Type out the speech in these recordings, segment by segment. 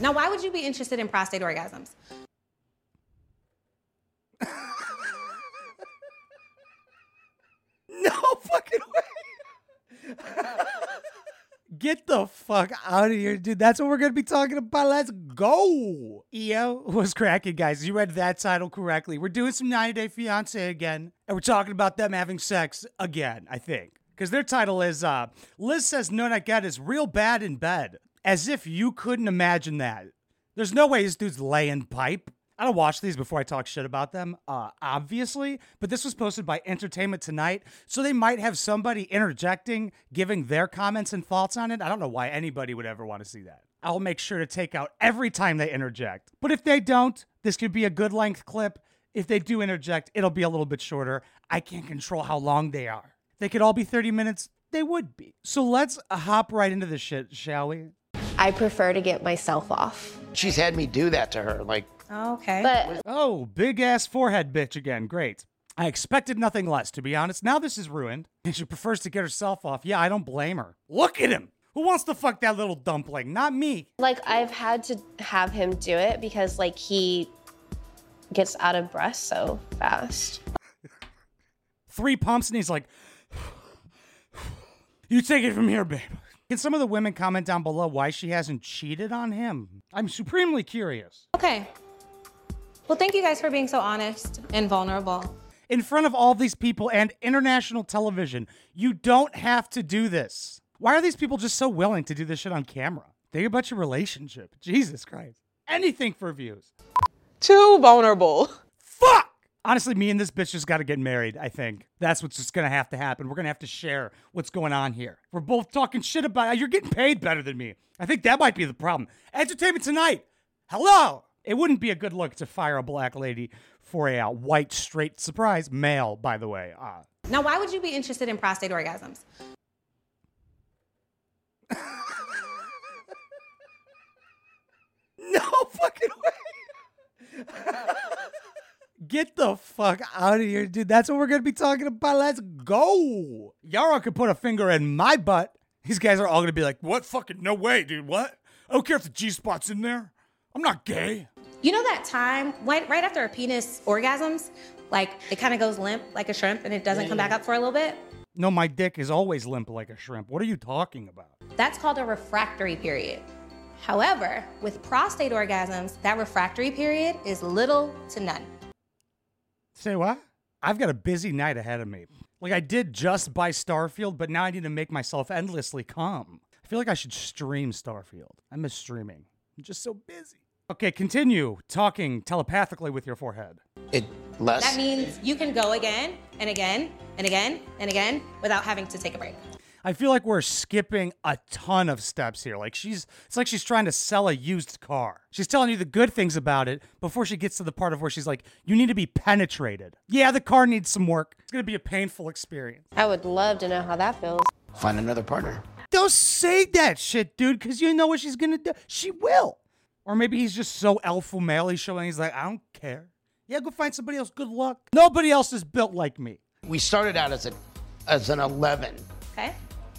Now, why would you be interested in prostate orgasms? No fucking way. Get the fuck out of here, dude. That's what we're gonna be talking about. Let's go. EO was cracking, guys. You read that title correctly. We're doing some 90 Day Fiance again, and we're talking about them having sex again, I think. Because their title is uh Liz says No Neck Ed is real bad in bed. As if you couldn't imagine that. There's no way this dude's laying pipe. I don't watch these before I talk shit about them, uh, obviously, but this was posted by Entertainment Tonight, so they might have somebody interjecting, giving their comments and thoughts on it. I don't know why anybody would ever want to see that. I'll make sure to take out every time they interject. But if they don't, this could be a good length clip. If they do interject, it'll be a little bit shorter. I can't control how long they are. They could all be 30 minutes. They would be. So let's hop right into the shit, shall we? I prefer to get myself off. She's had me do that to her. Like, Okay. But Oh, big ass forehead bitch again. Great. I expected nothing less, to be honest. Now this is ruined. And she prefers to get herself off. Yeah, I don't blame her. Look at him. Who wants to fuck that little dumpling? Not me. like I've had to have him do it because like he gets out of breath so fast. Three pumps, and he's like, You take it from here, babe. Can some of the women comment down below why she hasn't cheated on him? I'm supremely curious. okay. Well, thank you guys for being so honest and vulnerable. In front of all these people and international television, you don't have to do this. Why are these people just so willing to do this shit on camera? Think about your relationship. Jesus Christ. Anything for views. Too vulnerable. Fuck! Honestly, me and this bitch just gotta get married, I think. That's what's just gonna have to happen. We're gonna have to share what's going on here. We're both talking shit about you're getting paid better than me. I think that might be the problem. Entertainment tonight. Hello! It wouldn't be a good look to fire a black lady for a uh, white, straight surprise male, by the way. Uh, Now, why would you be interested in prostate orgasms? no fucking way. Get the fuck out of here, dude. That's what we're gonna be talking about. Let's go. Yara could put a finger in my butt. These guys are all gonna be like, "What fucking no way, dude? What? I don't care if the G spot's in there. I'm not gay." You know that time right, right after a penis orgasms, like it kind of goes limp like a shrimp and it doesn't come back up for a little bit? No, my dick is always limp like a shrimp. What are you talking about? That's called a refractory period. However, with prostate orgasms, that refractory period is little to none. Say what? I've got a busy night ahead of me. Like I did just buy Starfield, but now I need to make myself endlessly calm. I feel like I should stream Starfield. I miss streaming. I'm just so busy. Okay, continue talking telepathically with your forehead. it less. That means you can go again and again and again and again without having to take a break. I feel like we're skipping a ton of steps here. Like she's it's like she's trying to sell a used car. She's telling you the good things about it before she gets to the part of where she's like, you need to be penetrated. Yeah, the car needs some work. It's gonna be a painful experience. I would love to know how that feels. Find another partner. Don't say that shit, dude, because you know what she's gonna do. She will. Or maybe he's just so alpha male he's showing he's like, I don't care. Yeah, go find somebody else. Good luck. Nobody else is built like me. We started out as a as an 11, Okay?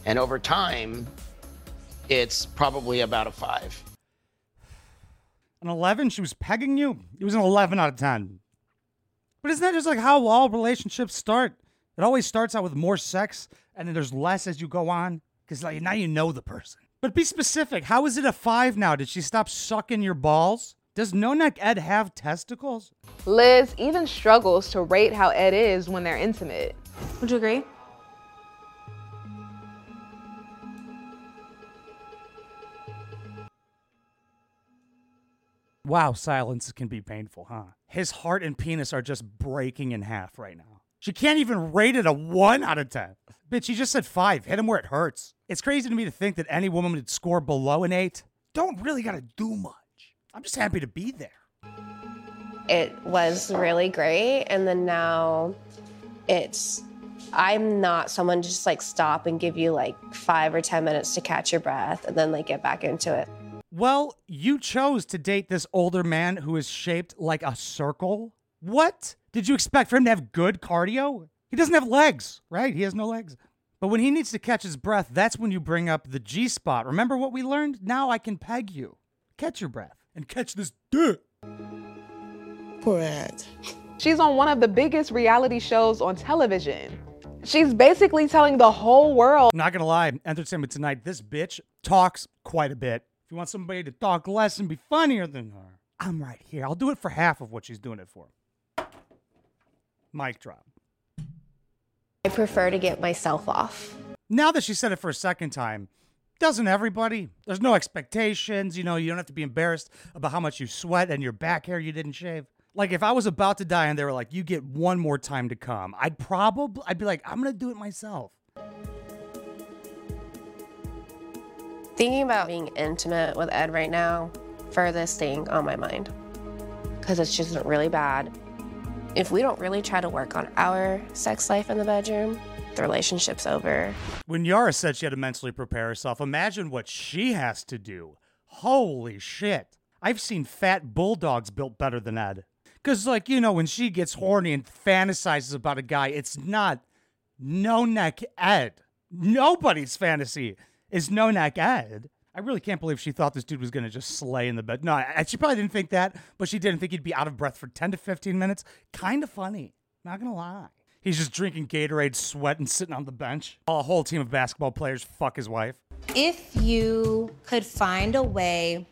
And over time, it's probably about a five. An 11, she was pegging you? It was an 11 out of 10. But isn't that just like how all relationships start? It always starts out with more sex, and then there's less as you go on, because like, now you know the person. But be specific. How is it a five now? Did she stop sucking your balls? Does No Neck Ed have testicles? Liz even struggles to rate how Ed is when they're intimate. Would you agree? Wow, silence can be painful, huh? His heart and penis are just breaking in half right now. She can't even rate it a 1 out of 10. Bitch, she just said 5. Hit him where it hurts. It's crazy to me to think that any woman would score below an 8. Don't really gotta do much. I'm just happy to be there. It was really great. And then now it's, I'm not someone to just like stop and give you like five or 10 minutes to catch your breath and then like get back into it. Well, you chose to date this older man who is shaped like a circle. What? Did you expect for him to have good cardio? He doesn't have legs, right? He has no legs. But when he needs to catch his breath, that's when you bring up the G spot. Remember what we learned? Now I can peg you. Catch your breath and catch this dick. Poor Ed. She's on one of the biggest reality shows on television. She's basically telling the whole world Not gonna lie, Entertainment Tonight, this bitch talks quite a bit. If you want somebody to talk less and be funnier than her, I'm right here. I'll do it for half of what she's doing it for. Mic drop. I prefer to get myself off. Now that she said it for a second time, doesn't everybody? There's no expectations. You know, you don't have to be embarrassed about how much you sweat and your back hair you didn't shave. Like if I was about to die and they were like, "You get one more time to come," I'd probably, I'd be like, "I'm gonna do it myself." Thinking about being intimate with Ed right now, furthest thing on my mind. Because it's just really bad. If we don't really try to work on our sex life in the bedroom, the relationship's over. When Yara said she had to mentally prepare herself, imagine what she has to do. Holy shit. I've seen fat bulldogs built better than Ed. Because, like, you know, when she gets horny and fantasizes about a guy, it's not no neck Ed. Nobody's fantasy is no neck Ed. I really can't believe she thought this dude was going to just slay in the bed. No, I, she probably didn't think that, but she didn't think he'd be out of breath for 10 to 15 minutes. Kind of funny. Not going to lie. He's just drinking Gatorade, sweating, sitting on the bench. A whole team of basketball players fuck his wife. If you could find a way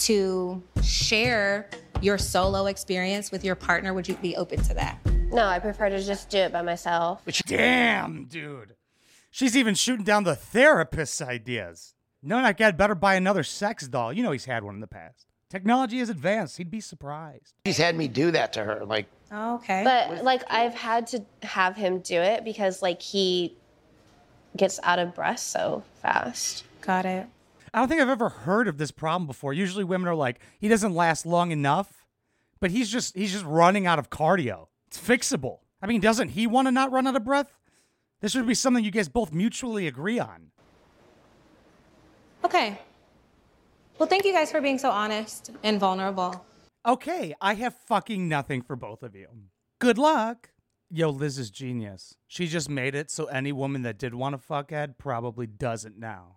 to share your solo experience with your partner, would you be open to that? No, I prefer to just do it by myself. Damn, dude. She's even shooting down the therapist's ideas. No Neck Ed better buy another sex doll. You know he's had one in the past. Technology is advanced. He'd be surprised. She's had me do that to her. Like, oh, Okay. But like I've had to have him do it because like he gets out of breath so fast. Got it. I don't think I've ever heard of this problem before. Usually women are like, he doesn't last long enough, but he's just he's just running out of cardio. It's fixable. I mean, doesn't he want to not run out of breath? This would be something you guys both mutually agree on. Okay. Well, thank you guys for being so honest and vulnerable. Okay, I have fucking nothing for both of you. Good luck. Yo, Liz is genius. She just made it so any woman that did want to fuck Ed probably doesn't now.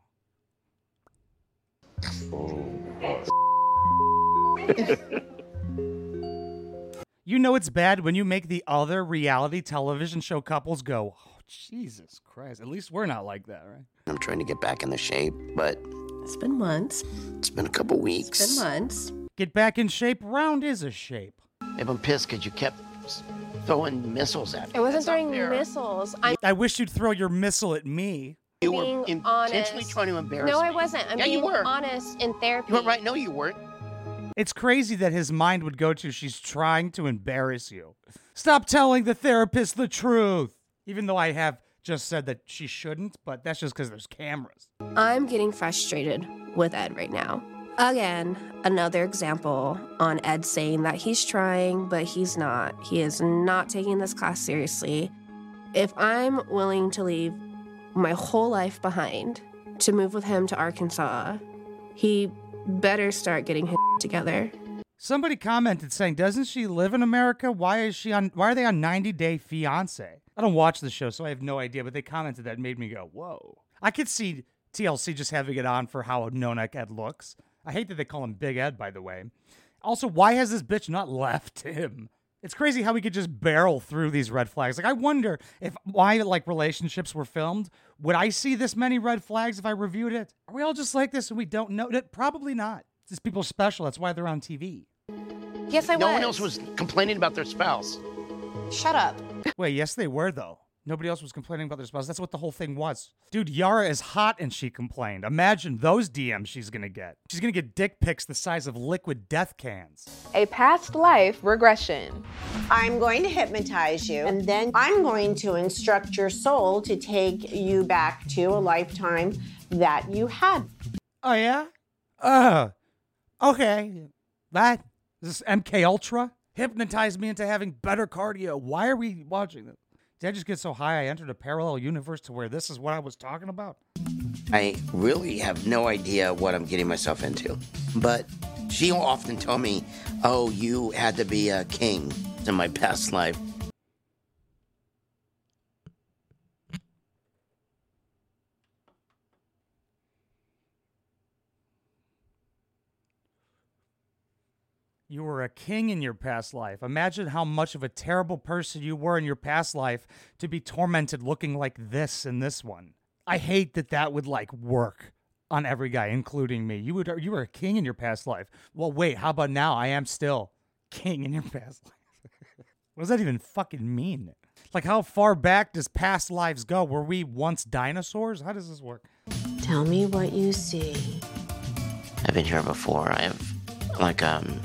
you know it's bad when you make the other reality television show couples go, Jesus Christ. At least we're not like that, right? I'm trying to get back in the shape, but It's been months. it's been a couple weeks. It's been months. Get back in shape. Round is a shape. If I'm pissed because you kept throwing missiles at me. It wasn't throwing missiles. I'm I wish you'd throw your missile at me. You being were intentionally honest. trying to embarrass No, me. No, I wasn't. I'm yeah, being you were. honest in therapy. You were right. No, you weren't. It's crazy that his mind would go to she's trying to embarrass you. Stop telling the therapist the truth. Even though I have just said that she shouldn't, but that's just because there's cameras. I'm getting frustrated with Ed right now. Again, another example on Ed saying that he's trying, but he's not. He is not taking this class seriously. If I'm willing to leave my whole life behind to move with him to Arkansas, he better start getting his together. Somebody commented saying, "Doesn't she live in America? Why is she on? Why are they on 90 Day Fiance?" I don't watch the show, so I have no idea. But they commented that made me go, "Whoa!" I could see TLC just having it on for how no neck Ed looks. I hate that they call him Big Ed, by the way. Also, why has this bitch not left him? It's crazy how we could just barrel through these red flags. Like, I wonder if why like relationships were filmed. Would I see this many red flags if I reviewed it? Are we all just like this and we don't know it? Probably not. These people are special. That's why they're on TV. Yes, I no was. No one else was complaining about their spouse. Shut up. Wait, yes, they were though. Nobody else was complaining about their spouse. That's what the whole thing was. Dude, Yara is hot and she complained. Imagine those DMs she's gonna get. She's gonna get dick pics the size of liquid death cans. a past life regression. I'm going to hypnotize you, and then I'm going to instruct your soul to take you back to a lifetime that you had. Oh yeah? Uh okay. That this MK Ultra hypnotized me into having better cardio. Why are we watching this? Did I just get so high I entered a parallel universe to where this is what I was talking about? I really have no idea what I'm getting myself into. But she'll often tell me, oh, you had to be a king in my past life. You were a king in your past life. Imagine how much of a terrible person you were in your past life to be tormented looking like this in this one. I hate that that would like work on every guy, including me. You would you were a king in your past life. Well, wait, how about now? I am still king in your past life. what does that even fucking mean? Like, how far back does past lives go? Were we once dinosaurs? How does this work? Tell me what you see. I've been here before. I have like um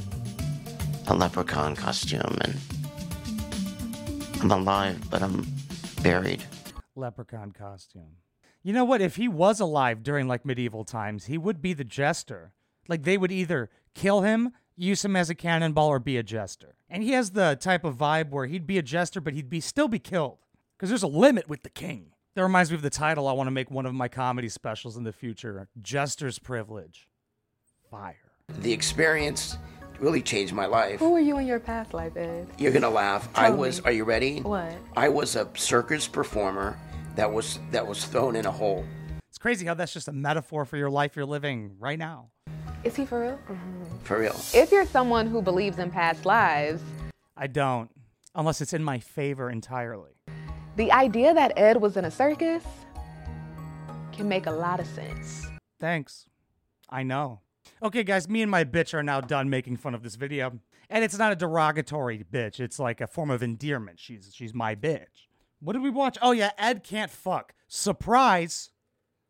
a leprechaun costume and I'm alive, but I'm buried. Leprechaun costume. You know what? If he was alive during like medieval times, he would be the jester. Like they would either kill him, use him as a cannonball, or be a jester. And he has the type of vibe where he'd be a jester, but he'd be still be killed. Because there's a limit with the king. That reminds me of the title I want to make one of my comedy specials in the future. Jester's Privilege. Fire. The experience really changed my life. Who were you in your past life, Ed? You're gonna laugh. I was. me. Are you ready? What? I was a circus performer that was that was thrown in a hole. It's crazy how that's just a metaphor for your life you're living right now. Is he for real? Mm-hmm. For real. If you're someone who believes in past lives, I don't, unless it's in my favor entirely. the idea that Ed was in a circus can make a lot of sense. Thanks. I know. Okay, guys, me and my bitch are now done making fun of this video. And it's not a derogatory bitch. It's like a form of endearment. She's she's my bitch. What did we watch? Oh yeah, Ed can't fuck. Surprise.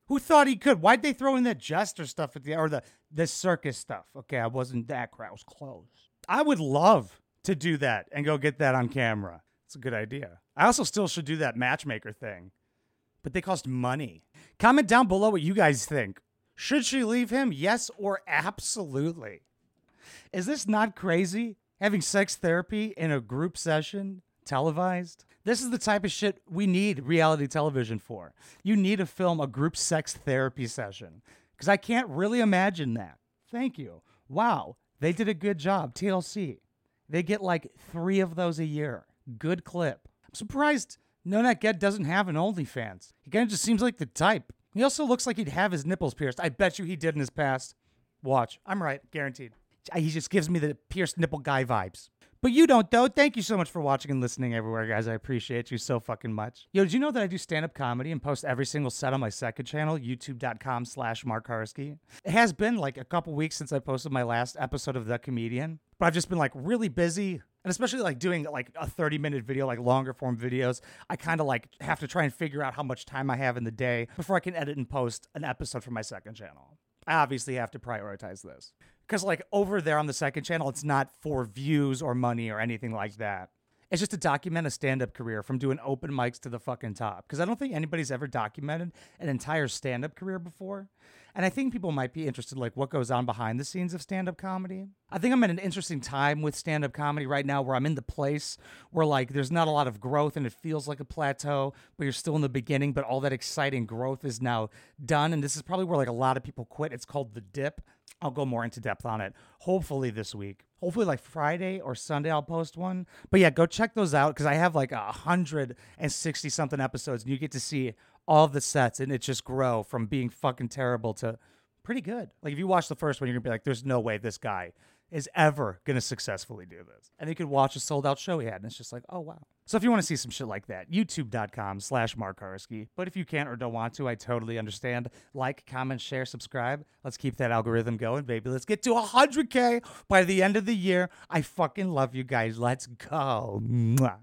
Who thought he could? Why'd they throw in that jester stuff at the or the the circus stuff? Okay, I wasn't that crowd. I was close. I would love to do that and go get that on camera. It's a good idea. I also still should do that matchmaker thing. But they cost money. Comment down below what you guys think. Should she leave him? Yes or absolutely. Is this not crazy? Having sex therapy in a group session, televised? This is the type of shit we need reality television for. You need to film a group sex therapy session because I can't really imagine that. Thank you. Wow, they did a good job. TLC. They get like three of those a year. Good clip. I'm surprised No Neck Ed doesn't have an OnlyFans. He kind of just seems like the type. He also looks like he'd have his nipples pierced. I bet you he did in his past. Watch. I'm right. Guaranteed. He just gives me the pierced nipple guy vibes. But you don't, though. Thank you so much for watching and listening everywhere, guys. I appreciate you so fucking much. Yo, did you know that I do stand-up comedy and post every single set on my second channel, youtube.com slash Mark Harsky? It has been like a couple weeks since I posted my last episode of The Comedian, but I've just been like really busy. And especially like doing like a 30 minute video, like longer form videos, I kind of like have to try and figure out how much time I have in the day before I can edit and post an episode for my second channel. I obviously have to prioritize this. Because, like, over there on the second channel, it's not for views or money or anything like that. It's just to document a stand up career from doing open mics to the fucking top. Because I don't think anybody's ever documented an entire stand up career before. And I think people might be interested, like, what goes on behind the scenes of stand up comedy. I think I'm at an interesting time with stand up comedy right now where I'm in the place where, like, there's not a lot of growth and it feels like a plateau, but you're still in the beginning, but all that exciting growth is now done. And this is probably where, like, a lot of people quit. It's called the dip. I'll go more into depth on it hopefully this week. Hopefully, like Friday or Sunday, I'll post one. But yeah, go check those out because I have like a hundred and sixty something episodes, and you get to see all the sets, and it just grow from being fucking terrible to pretty good. Like if you watch the first one, you're gonna be like, "There's no way this guy is ever gonna successfully do this." And you could watch a sold out show he had, and it's just like, "Oh wow." So if you want to see some shit like that, youtube.com slash Mark. But if you can't or don't want to, I totally understand. Like, comment, share, subscribe. Let's keep that algorithm going, baby. Let's get to 100K by the end of the year. I fucking love you guys. Let's go. Mwah.